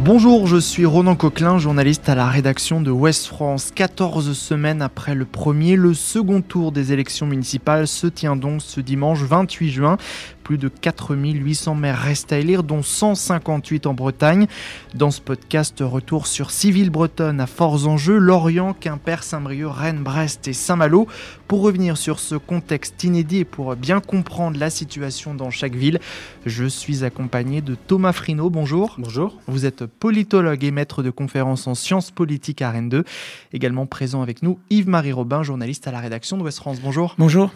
Bonjour, je suis Ronan Coquelin, journaliste à la rédaction de Ouest France. 14 semaines après le premier, le second tour des élections municipales se tient donc ce dimanche 28 juin. Plus de 4800 maires restent à élire, dont 158 en Bretagne. Dans ce podcast, retour sur Civile Bretonne à forts enjeux, Lorient, Quimper, Saint-Brieuc, Rennes, Brest et Saint-Malo. Pour revenir sur ce contexte inédit et pour bien comprendre la situation dans chaque ville, je suis accompagné de Thomas Frino. Bonjour. Bonjour. Vous êtes politologue et maître de conférences en sciences politiques à Rennes 2. Également présent avec nous, Yves-Marie Robin, journaliste à la rédaction de West France. Bonjour. Bonjour.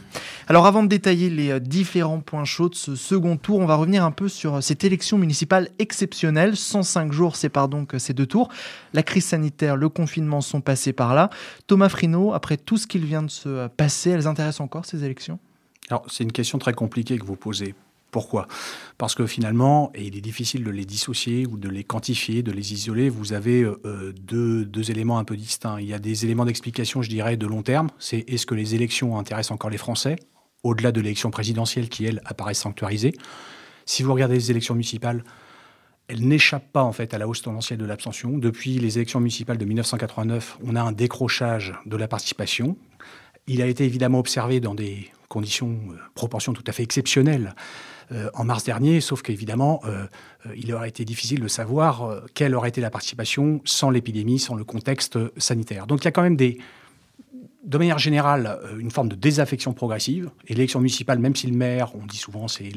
Alors avant de détailler les différents points chauds de ce second tour, on va revenir un peu sur cette élection municipale exceptionnelle. 105 jours séparent donc ces deux tours. La crise sanitaire, le confinement sont passés par là. Thomas Frino, après tout ce qu'il vient de se passer, elles intéressent encore ces élections? Alors c'est une question très compliquée que vous posez. Pourquoi? Parce que finalement, et il est difficile de les dissocier ou de les quantifier, de les isoler, vous avez euh, deux, deux, éléments un peu distincts. Il y a des éléments d'explication, je dirais, de long terme. C'est est-ce que les élections intéressent encore les Français? Au-delà de l'élection présidentielle qui, elle, apparaît sanctuarisée. Si vous regardez les élections municipales, elles n'échappent pas en fait à la hausse tendancielle de l'abstention. Depuis les élections municipales de 1989, on a un décrochage de la participation. Il a été évidemment observé dans des conditions, euh, proportions tout à fait exceptionnelles euh, en mars dernier, sauf qu'évidemment, euh, il aurait été difficile de savoir quelle aurait été la participation sans l'épidémie, sans le contexte sanitaire. Donc il y a quand même des, de manière générale, euh, une forme de désaffection progressive. Et l'élection municipale, même si le maire, on dit souvent, c'est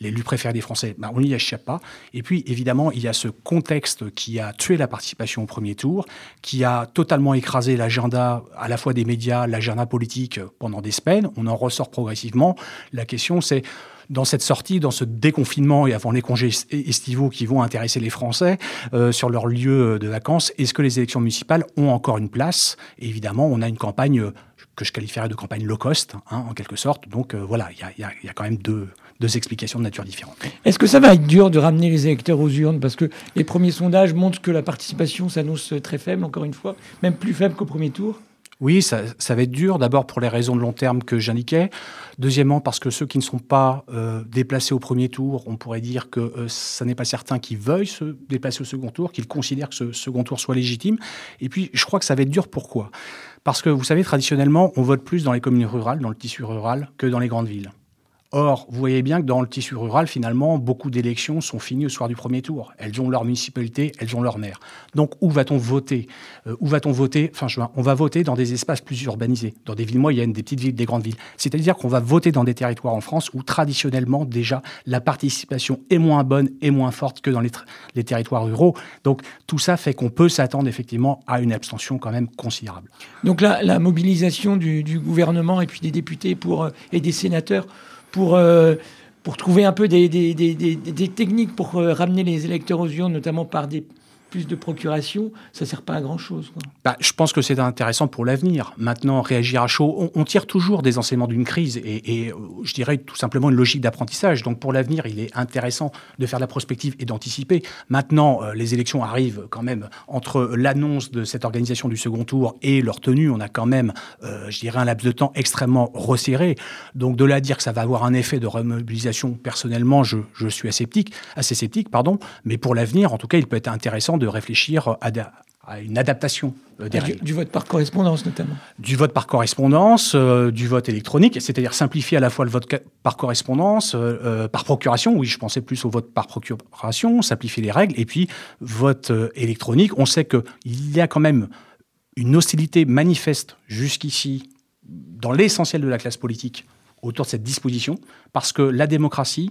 l'élu préféré des Français, ben, on n'y échappe pas. Et puis, évidemment, il y a ce contexte qui a tué la participation au premier tour, qui a totalement écrasé l'agenda à la fois des médias, l'agenda politique pendant des semaines. On en ressort progressivement. La question, c'est dans cette sortie, dans ce déconfinement et avant les congés estivaux qui vont intéresser les Français euh, sur leur lieu de vacances, est-ce que les élections municipales ont encore une place? Évidemment, on a une campagne euh, que je qualifierais de campagne low cost, hein, en quelque sorte. Donc euh, voilà, il y, y, y a, quand même deux, deux explications de nature différente. Est-ce que ça va être dur de ramener les électeurs aux urnes? Parce que les premiers sondages montrent que la participation s'annonce très faible, encore une fois, même plus faible qu'au premier tour oui, ça, ça, va être dur, d'abord pour les raisons de long terme que j'indiquais. Deuxièmement, parce que ceux qui ne sont pas euh, déplacés au premier tour, on pourrait dire que euh, ça n'est pas certain qu'ils veuillent se déplacer au second tour, qu'ils considèrent que ce second tour soit légitime. Et puis, je crois que ça va être dur. Pourquoi? Parce que, vous savez, traditionnellement, on vote plus dans les communes rurales, dans le tissu rural, que dans les grandes villes. Or, vous voyez bien que dans le tissu rural, finalement, beaucoup d'élections sont finies au soir du premier tour. Elles ont leur municipalité, elles ont leur maire. Donc, où va-t-on voter? Euh, Où va-t-on voter? Fin juin. On va voter dans des espaces plus urbanisés, dans des villes moyennes, des petites villes, des grandes villes. C'est-à-dire qu'on va voter dans des territoires en France où, traditionnellement, déjà, la participation est moins bonne et moins forte que dans les, territoires ruraux. Donc, tout ça fait qu'on peut s'attendre effectivement à une abstention quand même considérable. Donc, la, mobilisation du, gouvernement et puis des députés euh, et des sénateurs pour, euh, pour trouver un peu des, des techniques pour euh, ramener les électeurs aux urnes, notamment par des plus de procuration, ça ne sert pas à grand-chose. Bah, je pense que c'est intéressant pour l'avenir. Maintenant, réagir à chaud, on, tire toujours des enseignements d'une crise et, et, je dirais tout simplement une logique d'apprentissage. Donc pour l'avenir, il est intéressant de faire de la prospective et d'anticiper. Maintenant, euh, les élections arrivent quand même entre l'annonce de cette organisation du second tour et leur tenue. On a quand même, euh, je dirais, un laps de temps extrêmement resserré. Donc de là à dire que ça va avoir un effet de remobilisation, personnellement, je, suis assez sceptique, pardon. Mais pour l'avenir, en tout cas, il peut être intéressant de réfléchir à, à une adaptation euh, des du, règles. Du vote par correspondance notamment. Du vote par correspondance, euh, du vote électronique, c'est-à-dire simplifier à la fois le vote par correspondance, euh, euh, par procuration, oui je pensais plus au vote par procuration, simplifier les règles, et puis vote euh, électronique. On sait qu'il y a quand même une hostilité manifeste jusqu'ici dans l'essentiel de la classe politique autour de cette disposition, parce que la démocratie,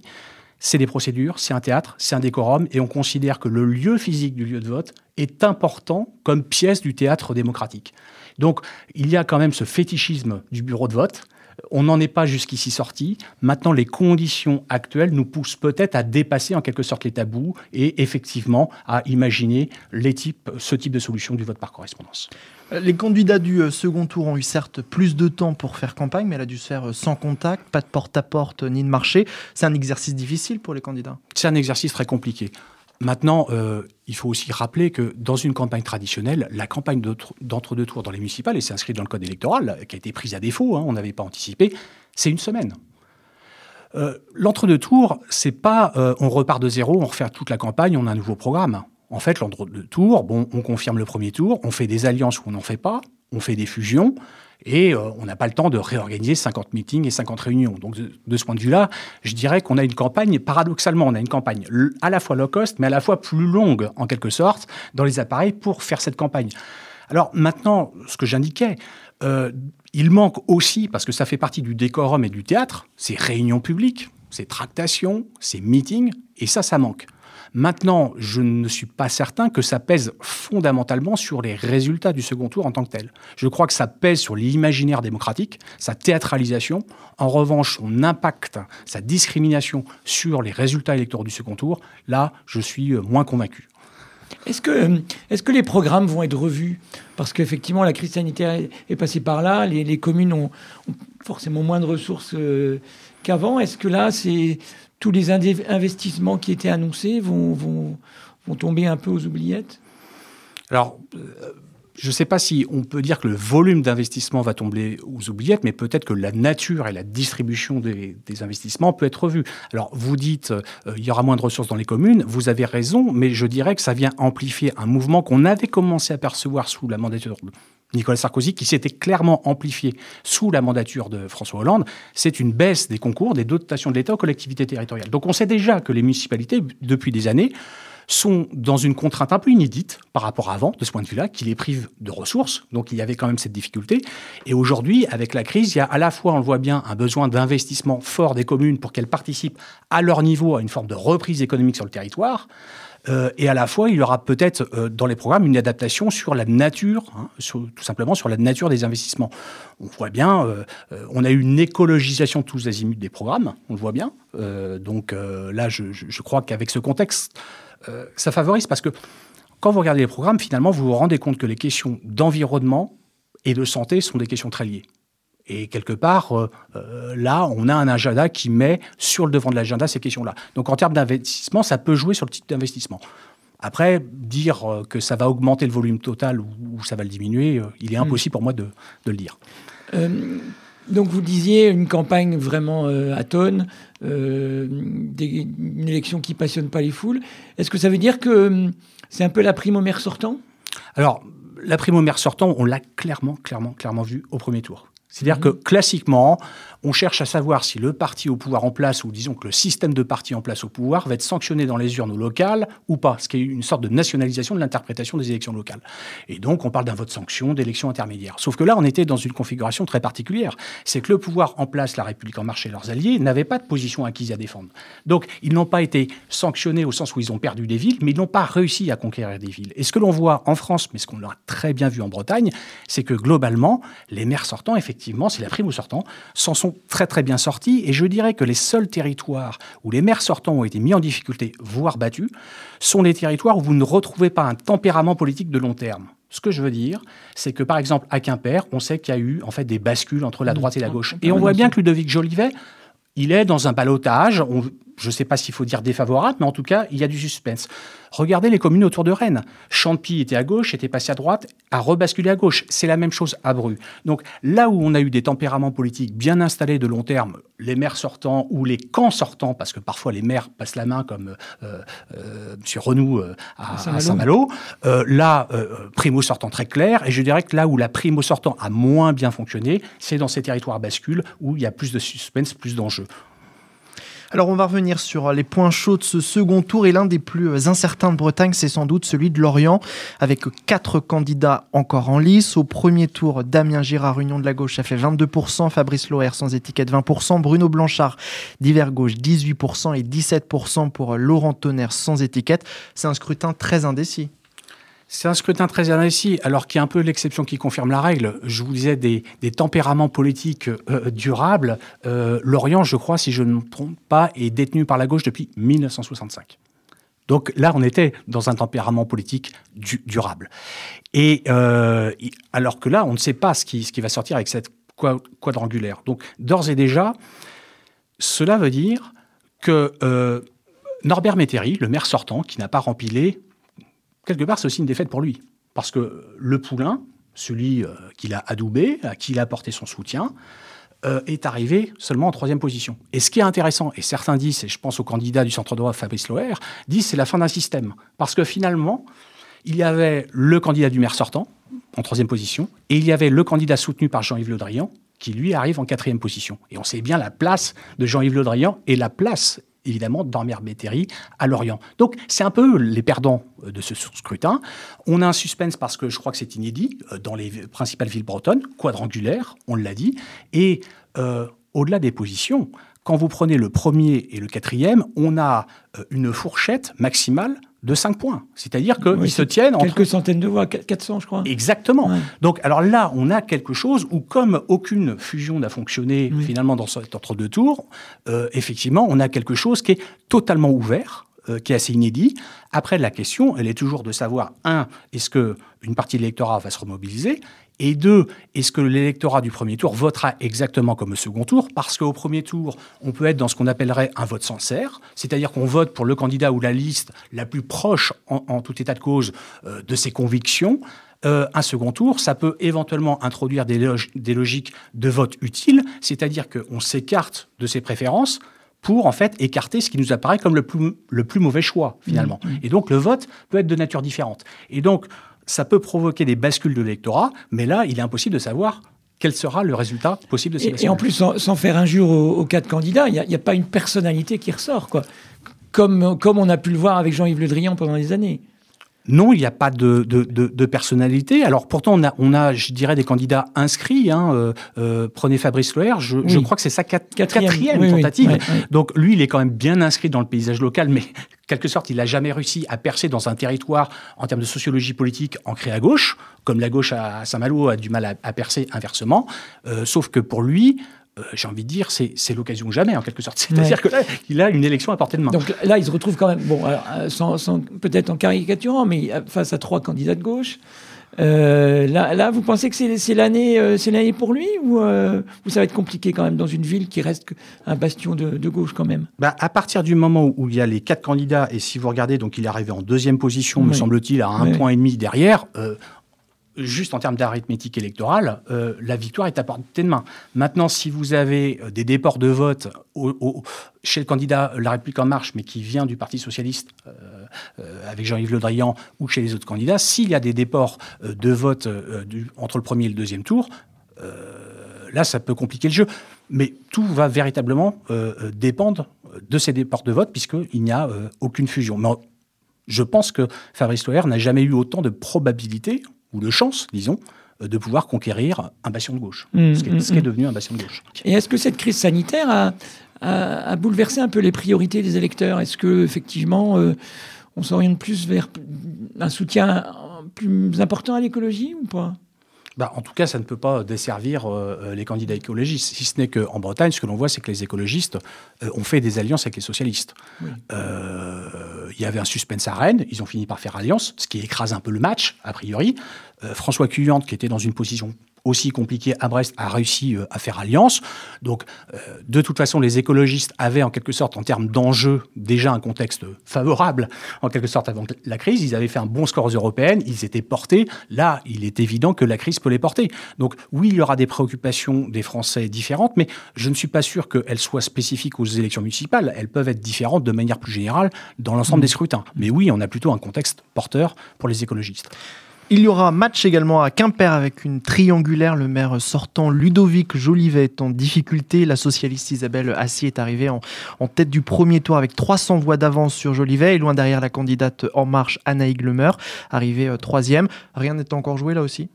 c'est des procédures, c'est un théâtre, c'est un décorum, et on considère que le lieu physique du lieu de vote est important comme pièce du théâtre démocratique. Donc il y a quand même ce fétichisme du bureau de vote. On n'en est pas jusqu'ici sorti. Maintenant, les conditions actuelles nous poussent peut-être à dépasser en quelque sorte les tabous et effectivement à imaginer les types, ce type de solution du vote par correspondance. Les candidats du second tour ont eu certes plus de temps pour faire campagne, mais elle a dû se faire sans contact, pas de porte-à-porte -porte, ni de marché. C'est un exercice difficile pour les candidats? C'est un exercice très compliqué. Maintenant, euh, il faut aussi rappeler que dans une campagne traditionnelle, la campagne d'entre-deux tours dans les municipales, et c'est inscrit dans le code électoral, qui a été prise à défaut, hein, on n'avait pas anticipé, c'est une semaine. Euh, L'entre-deux tours, c'est pas euh, on repart de zéro, on refait toute la campagne, on a un nouveau programme. En fait, l'entre-deux-tours, bon, on confirme le premier tour, on fait des alliances où on n'en fait pas, on fait des fusions, et euh, on n'a pas le temps de réorganiser 50 meetings et 50 réunions. Donc de, ce point de vue-là, je dirais qu'on a une campagne, paradoxalement, on a une campagne à la fois low cost, mais à la fois plus longue, en quelque sorte, dans les appareils pour faire cette campagne. Alors maintenant, ce que j'indiquais, euh, il manque aussi, parce que ça fait partie du décorum et du théâtre, ces réunions publiques, ces tractations, ces meetings, et ça, ça manque. Maintenant, je ne suis pas certain que ça pèse fondamentalement sur les résultats du second tour en tant que tel. Je crois que ça pèse sur l'imaginaire démocratique, sa théâtralisation. En revanche, son impact, sa discrimination sur les résultats électoraux du second tour, là, je suis euh, moins convaincu. Est-ce que, euh, est que les programmes vont être revus? Parce qu'effectivement, la crise sanitaire est passée par là, les, communes ont, forcément moins de ressources euh, qu'avant. Est-ce que là, c'est tous les investissements qui étaient annoncés vont, vont, tomber un peu aux oubliettes Alors, euh, je ne sais pas si on peut dire que le volume d'investissement va tomber aux oubliettes, mais peut-être que la nature et la distribution des, investissements peut être revue. Alors, vous dites euh, il y aura moins de ressources dans les communes. Vous avez raison, mais je dirais que ça vient amplifier un mouvement qu'on avait commencé à percevoir sous la mandature Nicolas Sarkozy, qui s'était clairement amplifié sous la mandature de François Hollande, c'est une baisse des concours, des dotations de l'État aux collectivités territoriales. Donc on sait déjà que les municipalités, depuis des années, sont dans une contrainte un peu inédite par rapport à avant, de ce point de vue-là, qui les prive de ressources. Donc il y avait quand même cette difficulté. Et aujourd'hui, avec la crise, il y a à la fois, on le voit bien, un besoin d'investissement fort des communes pour qu'elles participent à leur niveau à une forme de reprise économique sur le territoire. Euh, et à la fois, il y aura peut-être euh, dans les programmes une adaptation sur la nature, hein, tout simplement sur la nature des investissements. On voit bien, euh, on a eu une écologisation de tous azimuts des programmes, on le voit bien. donc là, je crois qu'avec ce contexte, ça favorise parce que quand vous regardez les programmes, finalement, vous vous rendez compte que les questions d'environnement et de santé sont des questions très liées. Et quelque part, euh, euh, là, on a un agenda qui met sur le devant de l'agenda ces questions-là. Donc en termes d'investissement, ça peut jouer sur le type d'investissement. Après, dire euh, que ça va augmenter le volume total ou, ça va le diminuer, il est hmm. impossible pour moi de, le dire. donc vous disiez une campagne vraiment à tonnes, une élection qui passionne pas les foules. Est-ce que ça veut dire que hum, c'est un peu la prime au maire sortant? Alors, la prime au maire sortant, on l'a clairement, clairement, clairement vu au premier tour. C'est-à-dire que classiquement, on cherche à savoir si le parti au pouvoir en place, ou disons que le système de parti en place au pouvoir, va être sanctionné dans les urnes locales ou pas, ce qui est une sorte de nationalisation de l'interprétation des élections locales. Et donc, on parle d'un vote sanction d'élections intermédiaires. Sauf que là, on était dans une configuration très particulière. C'est que le pouvoir en place, la République en marche et leurs alliés, n'avaient pas de position acquise à défendre. Donc, ils n'ont pas été sanctionnés au sens où ils ont perdu des villes, mais ils n'ont pas réussi à conquérir des villes. Et ce que l'on voit en France, mais ce qu'on a très bien vu en Bretagne, c'est que globalement, les maires sortants, effectivement, c'est la prime aux sortants, s'en sont très très bien sortis. Et je dirais que les seuls territoires où les maires sortants ont été mis en difficulté, voire battus, sont les territoires où vous ne retrouvez pas un tempérament politique de long terme. Ce que je veux dire, c'est que par exemple à Quimper, on sait qu'il y a eu en fait des bascules entre la mmh. droite et la gauche. Et on voit bien que Ludovic Jolivet, il est dans un balotage je ne sais pas s'il faut dire défavorable, mais en tout cas, il y a du suspense. Regardez les communes autour de Rennes. Champy était à gauche, était passé à droite, a rebasculé à gauche. C'est la même chose à Bru. Donc là où on a eu des tempéraments politiques bien installés de long terme, les maires sortants ou les camps sortants, parce que parfois les maires passent la main comme euh, euh, M. Renou euh, à, Saint-Malo, là, primo sortant très clair. Et je dirais que là où la primo sortant a moins bien fonctionné, c'est dans ces territoires bascules où il y a plus de suspense, plus d'enjeux. Alors on va revenir sur les points chauds de ce second tour et l'un des plus incertains de Bretagne, c'est sans doute celui de Lorient, avec quatre candidats encore en lice. Au premier tour, Damien Girard, Union de la gauche, a fait 22%, Fabrice Loher sans étiquette 20%, Bruno Blanchard, divers gauche 18% et 17% pour Laurent Tonnerre sans étiquette. C'est un scrutin très indécis. C'est un scrutin très indécis, alors qu'il y a un peu l'exception qui confirme la règle. Je vous disais des, tempéraments politiques euh, durables. Euh, Lorient, je crois, si je ne me trompe pas, est détenu par la gauche depuis 1965. Donc là, on était dans un tempérament politique durable. Et euh, alors que là, on ne sait pas ce qui, ce qui va sortir avec cette quadrangulaire. Donc d'ores et déjà, cela veut dire que Norbert Métairie, le maire sortant, qui n'a pas rempilé quelque part, c'est aussi une défaite pour lui. Parce que le poulain, celui euh, qu'il a adoubé, à qui il a apporté son soutien, euh, est arrivé seulement en troisième position. Et ce qui est intéressant, et certains disent, et je pense au candidat du centre droit Fabrice Loher, disent c'est la fin d'un système. Parce que finalement, il y avait le candidat du maire sortant, en troisième position, et il y avait le candidat soutenu par Jean-Yves Le Drian, qui lui arrive en quatrième position. Et on sait bien la place de Jean-Yves Le Drian et la place évidemment d'Armer Béthéry à Lorient. Donc c'est un peu les perdants euh, de ce scrutin. On a un suspense parce que je crois que c'est inédit euh, dans les principales villes bretonnes, quadrangulaire, on l'a dit, et euh, au-delà des positions, quand vous prenez le premier et le quatrième, on a une fourchette maximale de 5 points. C'est-à-dire qu'ils se tiennent entre... Quelques centaines de voix, 400 je crois. Exactement. Donc alors là, on a quelque chose où comme aucune fusion n'a fonctionné finalement dans cet entre-deux tours, euh, effectivement, on a quelque chose qui est totalement ouvert, euh, qui est assez inédit. Après, la question, elle est toujours de savoir, un, est-ce qu'une partie de l'électorat va se remobiliser? Et deux, est-ce que l'électorat du premier tour votera exactement comme au second tour? Parce qu'au premier tour, on peut être dans ce qu'on appellerait un vote sincère, c'est-à-dire qu'on vote pour le candidat ou la liste la plus proche, en, tout état de cause, euh, de ses convictions. Euh, un second tour, ça peut éventuellement introduire des, des logiques de vote utiles, c'est-à-dire qu'on s'écarte de ses préférences pour en fait écarter ce qui nous apparaît comme le plus, le plus mauvais choix finalement. Mmh, mmh. Et donc le vote peut être de nature différente. Et donc ça peut provoquer des bascules de l'électorat, mais là, il est impossible de savoir quel sera le résultat possible de ces bascules. Et en plus, sans, faire injure aux, quatre candidats, il n'y a, pas une personnalité qui ressort, quoi. Comme, comme on a pu le voir avec Jean-Yves Le Drian pendant des années. Non, il n'y a pas de, de, personnalité. Alors pourtant, on a, on a, je dirais, des candidats inscrits. Hein, euh, euh, prenez Fabrice Loher, je, je, crois que c'est sa quatrième, tentative. Donc lui, il est quand même bien inscrit dans le paysage local, mais quelque sorte, il n'a jamais réussi à percer dans un territoire en termes de sociologie politique ancré à gauche, comme la gauche à Saint-Malo a du mal à, percer inversement. Euh, sauf que pour lui, euh, j'ai envie de dire, c'est l'occasion jamais, en quelque sorte. C'est-à-dire que là, il a une élection à portée de main. Donc là, il se retrouve quand même, bon, euh, sans, peut-être en caricaturant, mais face à trois candidats de gauche. Euh, là, là, vous pensez que c'est l'année, c'est l'année pour lui ou, ça va être compliqué quand même dans une ville qui reste un bastion de, gauche quand même? Bah, À partir du moment où, il y a les quatre candidats et si vous regardez, donc il est arrivé en deuxième position, me semble-t-il, à un point et demi derrière juste en termes d'arithmétique électorale, euh, la victoire est à portée de main. Maintenant, si vous avez euh, des déports de vote chez le candidat La République en marche, mais qui vient du Parti socialiste euh, avec Jean-Yves Le Drian, ou chez les autres candidats, s'il y a des déports de vote entre le premier et le deuxième tour, là, ça peut compliquer le jeu. Mais tout va véritablement dépendre de ces déports de vote, puisqu'il n'y a aucune fusion. Je pense que Fabrice Loher n'a jamais eu autant de probabilités, ou de chance, disons, euh, de pouvoir conquérir un bastion de gauche, mmh, ce, qui est, mmh, mmh. devenu un bastion de gauche. Et est-ce que cette crise sanitaire a, a, bouleversé un peu les priorités des électeurs? Est-ce que effectivement, euh, on s'oriente plus vers un soutien plus important à l'écologie ou pas? Bah, en tout cas, ça ne peut pas desservir euh, les candidats écologistes. Si ce n'est qu'en Bretagne, ce que l'on voit, c'est que les écologistes euh, ont fait des alliances avec les socialistes. Il y avait un suspense à Rennes, ils ont fini par faire alliance, ce qui écrase un peu le match, a priori. François Cuyante, qui était dans une position aussi compliqué à Brest, a réussi euh, à faire alliance. Donc, euh, de toute façon, les écologistes avaient en quelque sorte, en termes d'enjeux, déjà un contexte favorable, en quelque sorte, avant la crise. Ils avaient fait un bon score aux européennes, ils étaient portés. Là, il est évident que la crise peut les porter. Donc, oui, il y aura des préoccupations des Français différentes, mais je ne suis pas sûr qu'elles soient spécifiques aux élections municipales. Elles peuvent être différentes de manière plus générale dans l'ensemble des scrutins. Mais oui, on a plutôt un contexte porteur pour les écologistes. Il y aura match également à Quimper avec une triangulaire. Le maire sortant Ludovic Jolivet est en difficulté. La socialiste Isabelle Assis est arrivée en, tête du premier tour avec 300 voix d'avance sur Jolivet et loin derrière la candidate En Marche Anaïg Lemer, arrivée euh, troisième. Rien n'est encore joué là aussi?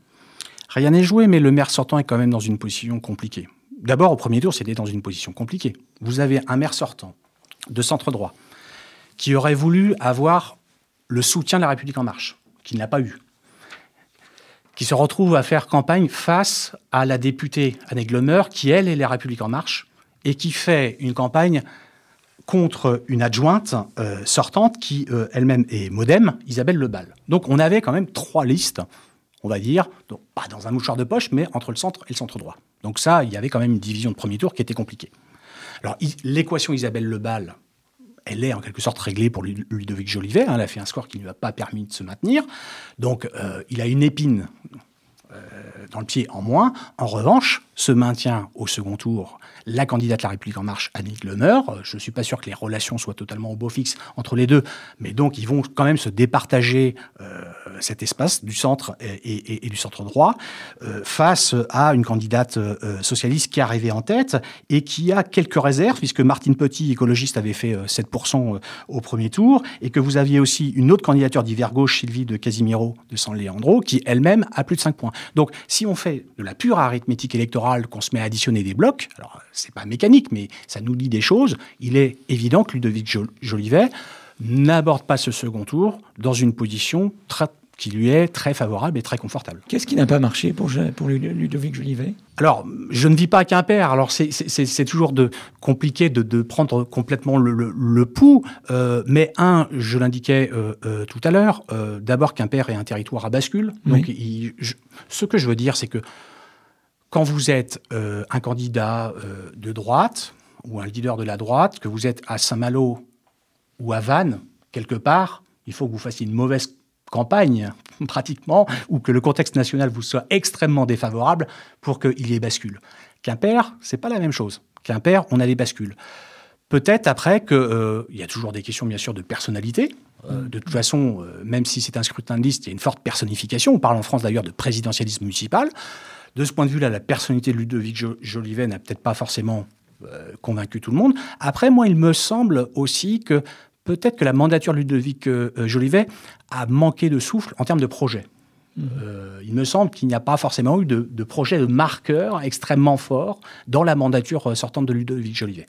Rien n'est joué, mais le maire sortant est quand même dans une position compliquée. D'abord, au premier tour, c'était dans une position compliquée. Vous avez un maire sortant de centre droit qui aurait voulu avoir le soutien de la République en marche, qu'il n'a pas eu qui se retrouve à faire campagne face à la députée Anne Glemer, qui, elle, est La République En Marche, et qui fait une campagne contre une adjointe euh, sortante qui, euh, elle-même, est modem, Isabelle Lebal. Donc on avait quand même trois listes, on va dire, pas dans un mouchoir de poche, mais entre le centre et le centre droit. Donc ça, il y avait quand même une division de premier tour qui était compliquée. Alors l'équation Isabelle Lebal, elle est en quelque sorte réglée pour Ludovic Jolivet. Hein. elle a fait un score qui ne lui a pas permis de se maintenir. Donc, euh, il a une épine euh, dans le pied en moins. En revanche, se maintient au second tour la candidate La République En Marche, Annie Lemeur. Je ne suis pas sûr que les relations soient totalement au beau fixe entre les deux, mais donc ils vont quand même se départager euh, cet espace du centre et, du centre droit euh, face à une candidate euh, socialiste qui est en tête et qui a quelques réserves, puisque Martine Petit, écologiste, avait fait 7% au premier tour, et que vous aviez aussi une autre candidature d'hiver gauche, Sylvie de Casimiro de San Leandro, qui elle-même a plus de 5 points. Donc si on fait de la pure arithmétique électorale, qu'on se met à additionner des blocs, alors c'est pas mécanique, mais ça nous dit des choses. Il est évident que Ludovic Jolivet n'aborde pas ce second tour dans une position qui lui est très favorable et très confortable. Qu'est-ce qui n'a pas marché pour, pour Ludovic Jolivet? Alors, je ne vis pas qu'un père. Alors, c'est toujours de, compliqué de, prendre complètement le, pouls. Euh, mais un, je l'indiquais euh, euh, tout à l'heure, d'abord qu'un père est un territoire à bascule. Donc, ce que je veux dire, c'est que quand vous êtes euh, un candidat euh, de droite ou un leader de la droite, que vous êtes à Saint-Malo ou à Vannes, quelque part, il faut que vous fassiez une mauvaise campagne, pratiquement, ou que le contexte national vous soit extrêmement défavorable pour qu'il y ait bascule. Quimper, c'est pas la même chose. Quimper, on a des bascules. Peut-être après qu'il euh, y a toujours des questions, bien sûr, de personnalité. de toute façon, même si c'est un scrutin de liste, il y a une forte personnification. On parle en France d'ailleurs de présidentialisme municipal. De ce point de vue-là, la personnalité de Ludovic Jolivet n'a peut-être pas forcément euh, convaincu tout le monde. Après, moi, il me semble aussi que peut-être que la mandature de Ludovic euh, Jolivet a manqué de souffle en termes de projet. Mmh. Euh, il me semble qu'il n'y a pas forcément eu de, projet de marqueur extrêmement fort dans la mandature sortante de Ludovic Jolivet.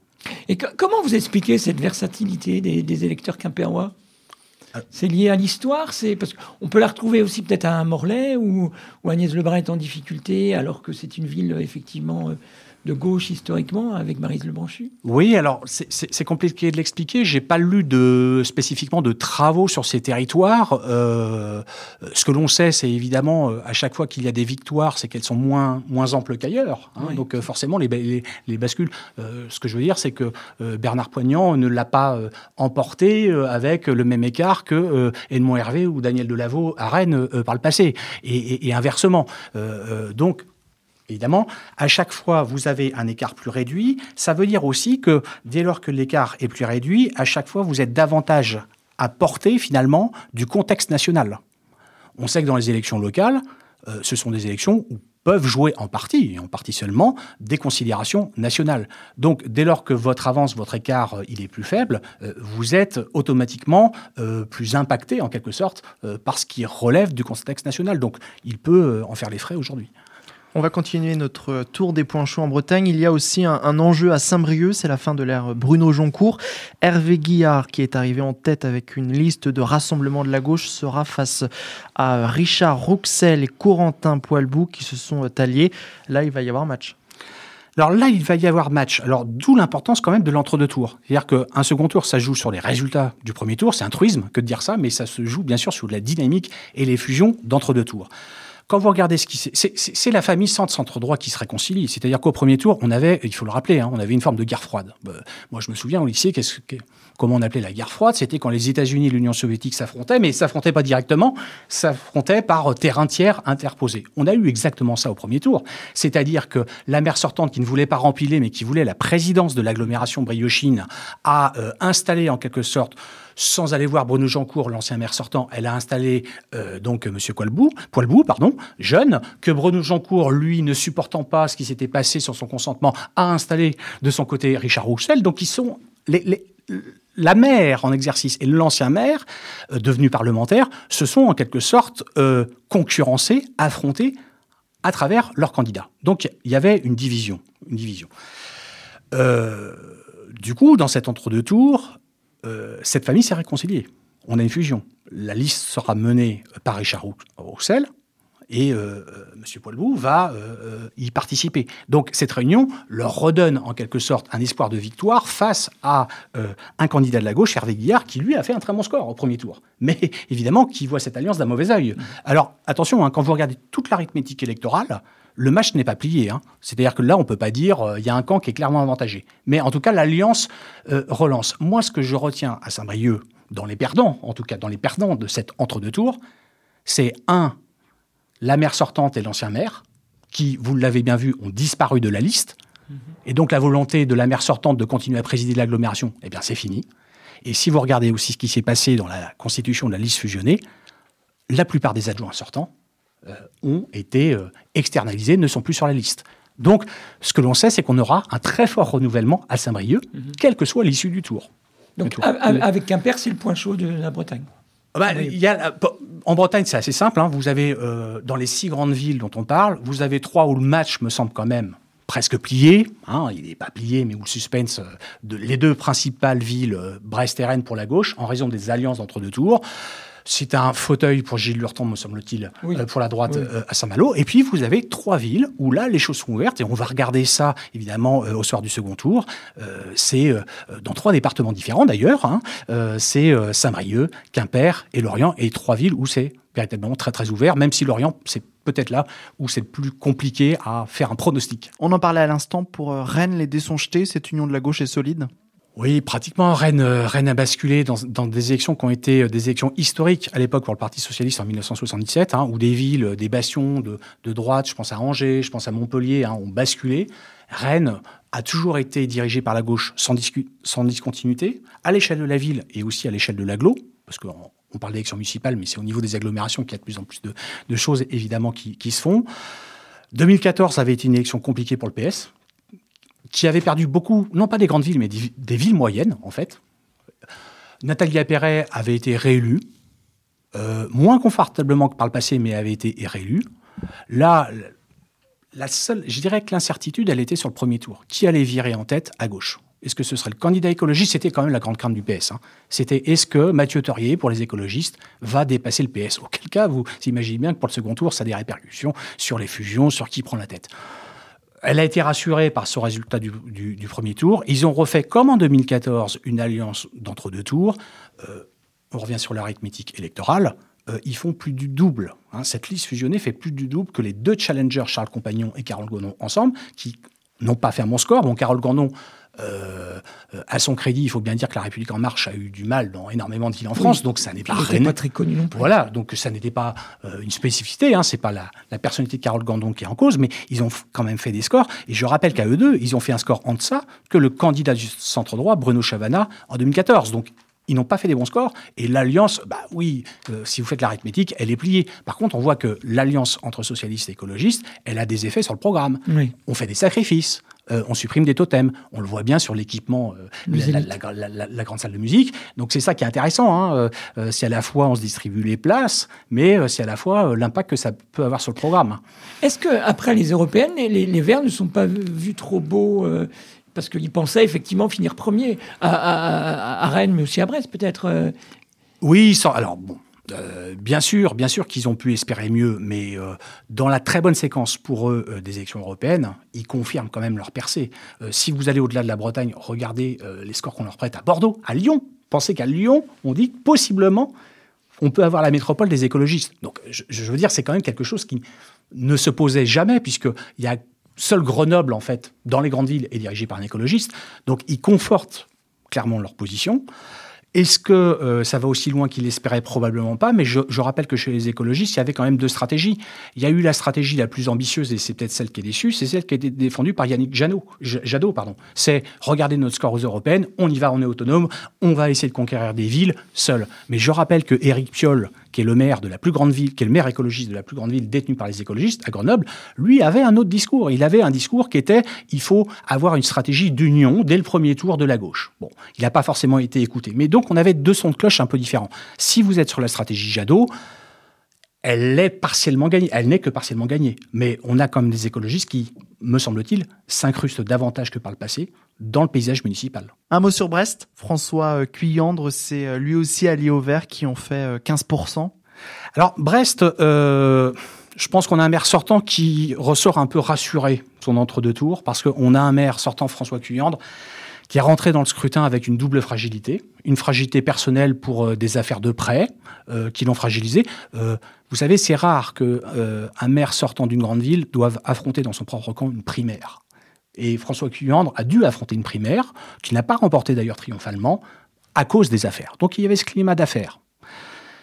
Et comment vous expliquez cette versatilité des, des électeurs quimpérois c'est lié à l'histoire, c'est parce qu'on peut la retrouver aussi peut-être à Morlaix où, où Agnès Lebrun est en difficulté alors que c'est une ville effectivement euh, de gauche historiquement avec Marise Lebranchu Oui, alors c'est compliqué de l'expliquer. J'ai pas lu de, spécifiquement de travaux sur ces territoires. Euh, ce que l'on sait, c'est évidemment euh, à chaque fois qu'il y a des victoires, c'est qu'elles sont moins, moins amples qu'ailleurs. Hein. Donc euh, forcément, les, les, bascules. ce que je veux dire, c'est que Bernard Poignant ne l'a pas emporté avec le même écart que Edmond Hervé ou Daniel Delaveau à Rennes par le passé, et, et inversement. donc Évidemment, à chaque fois, vous avez un écart plus réduit. Ça veut dire aussi que dès lors que l'écart est plus réduit, à chaque fois, vous êtes davantage à portée, finalement, du contexte national. On sait que dans les élections locales, euh, ce sont des élections où peuvent jouer en partie, et en partie seulement, des considérations nationales. Donc, dès lors que votre avance, votre écart, euh, il est plus faible, euh, vous êtes automatiquement plus impacté, en quelque sorte, par ce qui relève du contexte national. Donc, il peut en faire les frais aujourd'hui. On va continuer notre tour des points chauds en Bretagne. Il y a aussi un, enjeu à Saint-Brieuc, c'est la fin de l'ère Bruno Joncourt. Hervé Guillard, qui est arrivé en tête avec une liste de rassemblement de la gauche, sera face à Richard Rouxel et Corentin Poilbou qui se sont alliés. Là, il va y avoir match. Alors là, il va y avoir match. Alors d'où l'importance quand même de l'entre-deux tours. C'est-à-dire qu'un second tour, ça joue sur les résultats du premier tour. C'est un truisme que de dire ça, mais ça se joue bien sûr sur la dynamique et les fusions d'entre-deux tours quand vous regardez ce qui c'est la famille centre-centre droit qui se réconcilie. C'est-à-dire qu'au premier tour, on avait, il faut le rappeler, hein, on avait une forme de guerre froide. Bah, moi, je me souviens au lycée, qu'est-ce que comment on appelait la guerre froide, c'était quand les États-Unis et l'Union soviétique s'affrontaient, mais s'affrontaient pas directement, s'affrontaient par terrain tiers interposé. On a eu exactement ça au premier tour, c'est-à-dire que la maire sortante qui ne voulait pas rempiler, mais qui voulait la présidence de l'agglomération briochine, a euh, installé en quelque sorte sans aller voir Bruno Jancourt, l'ancien maire sortant, elle a installé euh, donc M. Poilbou, Poilbou, pardon, jeune, que Bruno Jancourt, lui, ne supportant pas ce qui s'était passé sur son consentement, a installé de son côté Richard Roussel. Donc ils sont les, la maire en exercice et l'ancien maire, euh, devenu parlementaire, se sont en quelque sorte euh, concurrencés, affrontés à travers leurs candidats. Donc il y avait une division. Division. du coup, dans cet entre-deux tours, euh, cette famille s'est réconciliée. On a une fusion. La liste sera menée par Richard Roussel et euh, euh, M. Poilbou va y participer. Donc cette réunion leur redonne en quelque sorte un espoir de victoire face à un candidat de la gauche, Hervé Guillard, qui lui a fait un très bon score au premier tour. Mais évidemment, qui voit cette alliance d'un mauvais œil. Alors attention, hein, quand vous regardez toute l'arithmétique électorale, le match n'est pas plié. Hein. C'est-à-dire que là, on ne peut pas dire euh, il y a un camp qui est clairement avantagé. Mais en tout cas, l'alliance euh, relance. Moi, ce que je retiens à Saint-Brieuc, dans les perdants, en tout cas dans les perdants de cet entre-deux tours, c'est un, la maire sortante et l'ancien maire, qui, vous l'avez bien vu, ont disparu de la liste. Mhm. Et donc la volonté de la maire sortante de continuer à présider l'agglomération, eh bien c'est fini. Et si vous regardez aussi ce qui s'est passé dans la constitution de la liste fusionnée, la plupart des adjoints sortants euh, ont été euh, externalisés, ne sont plus sur la liste. Donc, ce que l'on sait, c'est qu'on aura un très fort renouvellement à Saint-Brieuc, mhm. quelle que soit l'issue du tour. Donc, avec Quimper, c'est le point chaud de la Bretagne. Ah bah, y a, en Bretagne, c'est assez simple. Hein. Vous avez, euh, dans les six grandes villes dont on parle, vous avez trois où le match me semble quand même presque plié. Hein. il n'est pas plié, mais où le suspense, euh, de, les deux principales villes, euh, Brest et Rennes pour la gauche, en raison des alliances entre deux tours. C'est un fauteuil pour Gilles Lurton, me semble-t-il, euh, pour la droite euh, à Saint-Malo. Et puis, vous avez trois villes où là, les choses sont ouvertes. Et on va regarder ça, évidemment, euh, au soir du second tour. c'est dans trois départements différents, d'ailleurs. Hein. c'est Saint-Brieuc, Quimper et Lorient. Et trois villes où c'est véritablement très, très ouvert, même si Lorient, c'est peut-être là où c'est le plus compliqué à faire un pronostic. On en parlait à l'instant pour Rennes, les dés sont jetés, cette union de la gauche est solide? Oui, pratiquement. Rennes, euh, Rennes a basculé dans, des élections qui ont été euh, des élections historiques à l'époque pour le Parti socialiste en 1977, hein, où des villes, euh, des bastions de, droite, je pense à Angers, je pense à Montpellier, hein, ont basculé. Rennes a toujours été dirigée par la gauche sans, sans discontinuité, à l'échelle de la ville et aussi à l'échelle de l'agglo, parce qu'on on parle d'élections municipales, mais c'est au niveau des agglomérations qu'il y a de plus en plus de, choses évidemment qui, qui se font. 2014 avait été une élection compliquée pour le PS, qui avait perdu beaucoup, non pas des grandes villes, mais des, villes moyennes, en fait. Nathalie Apperet avait été réélue, euh, moins confortablement que par le passé, mais avait été réélue. Là, la seule, je dirais que l'incertitude, elle était sur le premier tour. Qui allait virer en tête à gauche? Est-ce que ce serait le candidat écologiste? C'était quand même la grande crainte du PS. Hein. C'était est-ce que Mathieu Torier, pour les écologistes, va dépasser le PS Auquel cas, vous imaginez bien que pour le second tour, ça a des répercussions sur les fusions, sur qui prend la tête. Elle a été rassurée par ce résultat du, premier tour. Ils ont refait, comme en 2014, une alliance d'entre deux tours. Euh, on revient sur l'arithmétique électorale. Euh, ils font plus du double. Hein. Cette liste fusionnée fait plus du double que les deux challengers, Charles Compagnon et Carole Gonon, ensemble, qui n'ont pas fait un bon score. Bon, Carole Gonon euh, à son crédit, il faut bien dire que la République en marche a eu du mal dans énormément de villes en France, donc ça n'est pas, pas très connu non plus. Voilà, donc ça n'était pas euh, une spécificité, hein, c'est pas la, personnalité de Carole Gandon qui est en cause, mais ils ont quand même fait des scores. Et je rappelle qu'à eux deux, ils ont fait un score en deçà que le candidat du centre droit, Bruno Chavana, en 2014. Donc ils n'ont pas fait des bons scores. Et l'alliance, bah oui, euh, si vous faites l'arithmétique, elle est pliée. Par contre, on voit que l'alliance entre socialistes et écologistes, elle a des effets sur le programme. On fait des sacrifices. Euh, on supprime des totems. On le voit bien sur l'équipement, euh, la, grande salle de musique. Donc c'est ça qui est intéressant. Hein. c'est à la fois on se distribue les places, mais c'est à la fois l'impact que ça peut avoir sur le programme. Est-ce que après les européennes, les, les, Verts ne sont pas vus trop beaux parce qu'il pensait effectivement finir premier à, Rennes, mais aussi à Brest peut-être. Euh? Oui, alors bon, euh, bien sûr, bien sûr qu'ils ont pu espérer mieux, mais euh, dans la très bonne séquence pour eux des élections européennes, ils confirment quand même leur percée. si vous allez au-delà de la Bretagne, regardez les scores qu'on leur prête à Bordeaux, à Lyon. Pensez qu'à Lyon, on dit possiblement, on peut avoir la métropole des écologistes. Donc, je, je veux dire, c'est quand même quelque chose qui ne se posait jamais, puisqu'il y a Seul Grenoble, en fait, dans les grandes villes, est dirigé par un écologiste. Donc, ils confortent clairement leur position. Est-ce que euh, ça va aussi loin qu'il l'espérait Probablement pas, mais je, rappelle que chez les écologistes, il y avait quand même deux stratégies. Il y a eu la stratégie la plus ambitieuse, et c'est peut-être celle qui est déçue, c'est celle qui a été défendue par Yannick Jadot. Pardon. C'est regarder notre score aux européennes, on y va, on est autonome, on va essayer de conquérir des villes seuls. Mais je rappelle que Éric Piolle, qui est le maire de la plus grande ville, qui est le maire écologiste de la plus grande ville détenue par les écologistes, à Grenoble, lui avait un autre discours. Il avait un discours qui était il faut avoir une stratégie d'union dès le premier tour de la gauche. Bon, il n'a pas forcément été écouté. Mais donc, on avait deux sons de cloche un peu différents. Si vous êtes sur la stratégie Jadot, elle est partiellement gagnée. Elle n'est que partiellement gagnée. Mais on a comme des écologistes qui, me semble-t-il, s'incrustent davantage que par le passé dans le paysage municipal. Un mot sur Brest. François euh, Cuyandre, c'est euh, lui aussi allié au vert qui ont fait 15%. Euh, Alors, Brest, je pense qu'on a un maire sortant qui ressort un peu rassuré son entre-deux tours parce qu'on a un maire sortant, François Cuyandre, qui est rentré dans le scrutin avec une double fragilité. Une fragilité personnelle pour des affaires de prêt qui l'ont fragilisé. vous savez, c'est rare qu'un un maire sortant d'une grande ville doive affronter dans son propre camp une primaire. Et François Cuyandre a dû affronter une primaire, qu'il n'a pas remportée d'ailleurs triomphalement, à cause des affaires. Donc il y avait ce climat d'affaires.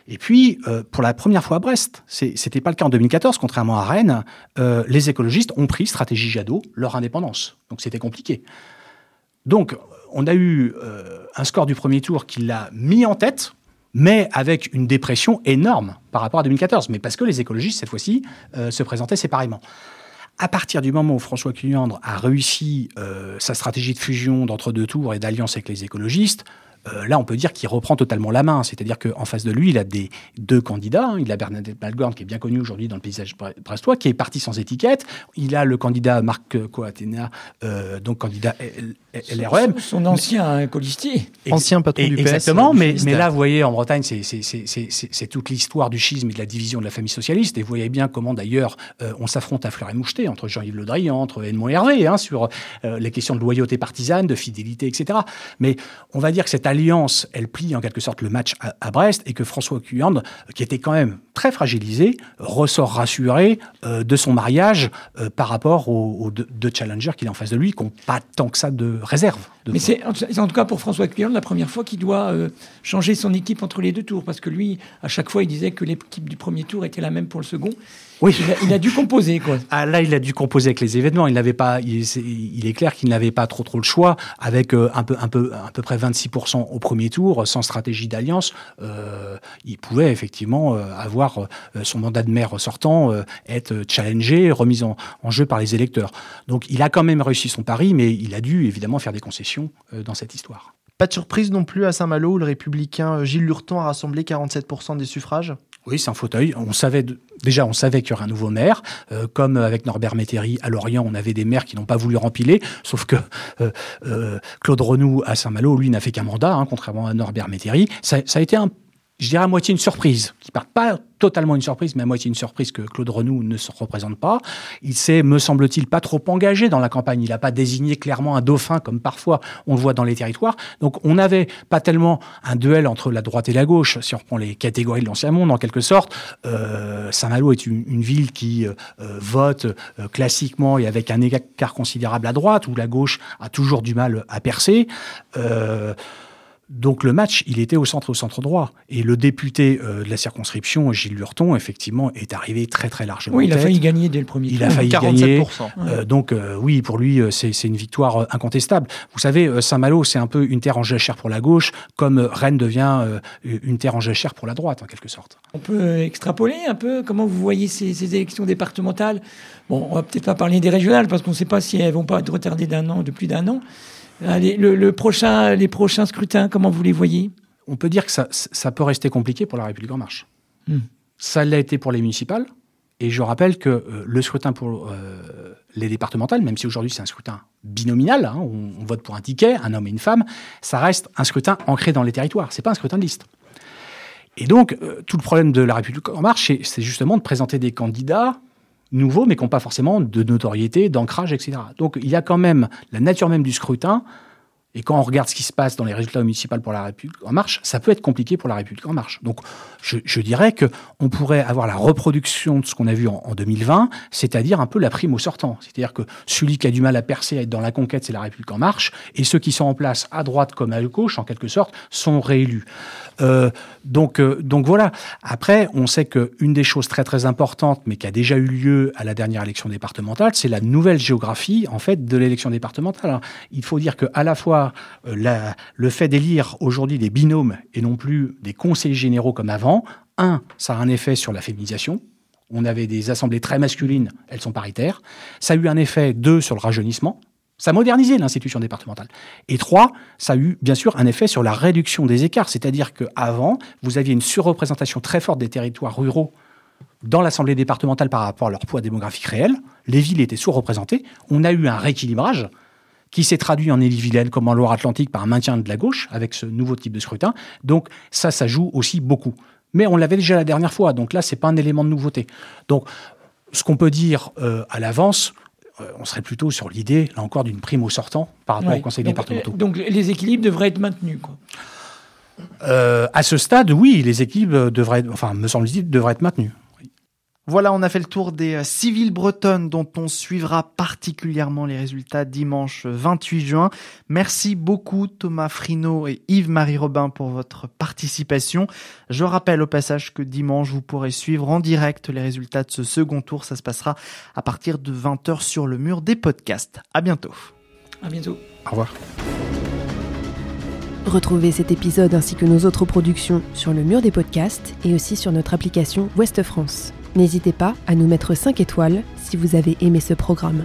Et puis, euh, pour la première fois à Brest, c'était pas le cas en 2014, contrairement à Rennes, euh, les écologistes ont pris, stratégie Jadot, leur indépendance. Donc c'était compliqué. Donc, on a eu euh, un score du premier tour qui l'a mis en tête, mais avec une dépression énorme par rapport à 2014. Mais parce que les écologistes, cette fois-ci, se présentaient séparément. À partir du moment où François Cuyandre a réussi sa stratégie de fusion d'entre-deux tours et d'alliance avec les écologistes, euh, là, on peut dire qu'il reprend totalement la main. C'est-à-dire qu'en face de lui, il a des deux candidats. Hein. Il a Bernadette Malgorn, qui est bien connu aujourd'hui dans le paysage brestois, qui est parti sans étiquette. Il a le candidat Marc Coatena, euh, donc candidat LREM. Son, ancien colistier. Ancien patron du PS. Exactement, mais, mais, là, vous voyez, en Bretagne, c'est toute l'histoire du schisme et de la division de la famille socialiste. Et vous voyez bien comment, d'ailleurs, euh, on s'affronte à fleur et moucheté entre Jean-Yves Le Drian, entre Edmond Hervé, hein, sur les questions de loyauté partisane, de fidélité, etc. Mais on va dire que cette alliance, elle plie en quelque sorte le match à, Brest et que François Cuyand, qui était quand même très fragilisé, ressort rassuré euh, de son mariage euh, par rapport aux, deux, challengers qu'il a en face de lui, qui n'ont pas tant que ça de réserve. Mais c'est en tout cas pour François Cuyand la première fois qu'il doit euh, changer son équipe entre les deux tours, parce que lui, à chaque fois, il disait que l'équipe du premier tour était la même pour le second. Oui. Il a, dû composer, quoi. Ah, là, il a dû composer avec les événements. Il n'avait pas, il, est, clair qu'il n'avait pas trop trop le choix, avec un peu, un peu, à peu près 26% au premier tour, sans stratégie d'alliance. il pouvait effectivement avoir euh, son mandat de maire sortant euh, être challengé, remis en, jeu par les électeurs. Donc il a quand même réussi son pari, mais il a dû évidemment faire des concessions euh, dans cette histoire. Pas de surprise non plus à Saint-Malo où le républicain Gilles Lurton a rassemblé 47% des suffrages? Oui, c'est un fauteuil. On savait déjà, on savait qu'il y aurait un nouveau maire. comme avec Norbert Métairie à Lorient, on avait des maires qui n'ont pas voulu rempiler. Sauf que Claude Renou à Saint-Malo, lui, n'a fait qu'un mandat, hein, contrairement à Norbert Métairie. Ça, a été un je dirais à moitié une surprise, qui part pas totalement une surprise, mais à moitié une surprise que Claude Renou ne se représente pas. Il s'est, me semble-t-il, pas trop engagé dans la campagne. Il n'a pas désigné clairement un dauphin comme parfois on le voit dans les territoires. Donc on n'avait pas tellement un duel entre la droite et la gauche, si on reprend les catégories de l'ancien monde en quelque sorte. Euh, Saint-Malo est une, ville qui euh, vote euh, classiquement et avec un écart considérable à droite, où la gauche a toujours du mal à percer. Euh, donc le match, il était au centre, au centre droit. Et le député euh, de la circonscription, Gilles Lurton, effectivement, est arrivé très très largement. Oui, il a failli gagner dès le premier tour. Il a failli gagner. Euh, donc euh, oui, pour lui, c'est une victoire incontestable. Vous savez, Saint-Malo, c'est un peu une terre en jachère pour la gauche, comme Rennes devient une terre en jachère pour la droite, en quelque sorte. On peut extrapoler un peu comment vous voyez ces, ces élections départementales? Bon, on va peut-être pas parler des régionales, parce qu'on ne sait pas si elles vont pas être retardées d'un an, de plus d'un an. Allez, le, prochain, les prochains scrutins, comment vous les voyez? On peut dire que ça, ça, peut rester compliqué pour la République en marche. Hmm. Ça l'a été pour les municipales. Et je rappelle que euh, le scrutin pour euh, les départementales, même si aujourd'hui c'est un scrutin binominal, hein, on, vote pour un ticket, un homme et une femme, ça reste un scrutin ancré dans les territoires. C'est pas un scrutin de liste. Et donc, euh, tout le problème de la République en marche, c'est justement de présenter des candidats nouveaux, mais qui n'ont pas forcément de notoriété, d'ancrage, etc. Donc il y a quand même la nature même du scrutin. Et quand on regarde ce qui se passe dans les résultats municipaux pour la République en marche, ça peut être compliqué pour la République en marche. Donc, je, dirais que on pourrait avoir la reproduction de ce qu'on a vu en, 2020, c'est-à-dire un peu la prime au sortant. C'est-à-dire que celui qui a du mal à percer, à être dans la conquête, c'est la République en marche, et ceux qui sont en place à droite comme à gauche, en quelque sorte, sont réélus. Euh, donc, euh, donc voilà. Après, on sait qu'une des choses très très importantes, mais qui a déjà eu lieu à la dernière élection départementale, c'est la nouvelle géographie en fait de l'élection départementale. il faut dire que à la fois euh, le fait d'élire aujourd'hui des binômes et non plus des conseils généraux comme avant, un, ça a un effet sur la féminisation. On avait des assemblées très masculines, elles sont paritaires. Ça a eu un effet, deux, sur le rajeunissement. Ça a modernisé l'institution départementale. Et trois, ça a eu bien sûr un effet sur la réduction des écarts, c'est-à-dire qu'avant, vous aviez une surreprésentation très forte des territoires ruraux dans l'Assemblée départementale par rapport à leur poids démographique réel. Les villes étaient sous-représentées. On a eu un rééquilibrage qui s'est traduit en Ille-et-Vilaine comme en Loire-Atlantique par un maintien de la gauche avec ce nouveau type de scrutin. Donc ça, ça joue aussi beaucoup. Mais on l'avait déjà la dernière fois, donc là, c'est pas un élément de nouveauté. Donc, ce qu'on peut dire euh, à l'avance, on serait plutôt sur l'idée, là encore, d'une prime au sortant par rapport au conseil départemental. Donc les équilibres devraient être maintenus, quoi. Euh, à ce stade, oui, les équilibres devraient, enfin, me semble-t-il, devraient être maintenus. Voilà, on a fait le tour des euh, civiles bretonnes dont on suivra particulièrement les résultats dimanche 28 juin. Merci beaucoup Thomas Frino et Yves-Marie Robin pour votre participation. Je rappelle au passage que dimanche, vous pourrez suivre en direct les résultats de ce second tour. Ça se passera à partir de 20h sur le mur des podcasts. À bientôt. À bientôt. Au revoir. Retrouvez cet épisode ainsi que nos autres productions sur le mur des podcasts et aussi sur notre application Ouest France. N'hésitez pas à nous mettre 5 étoiles si vous avez aimé ce programme.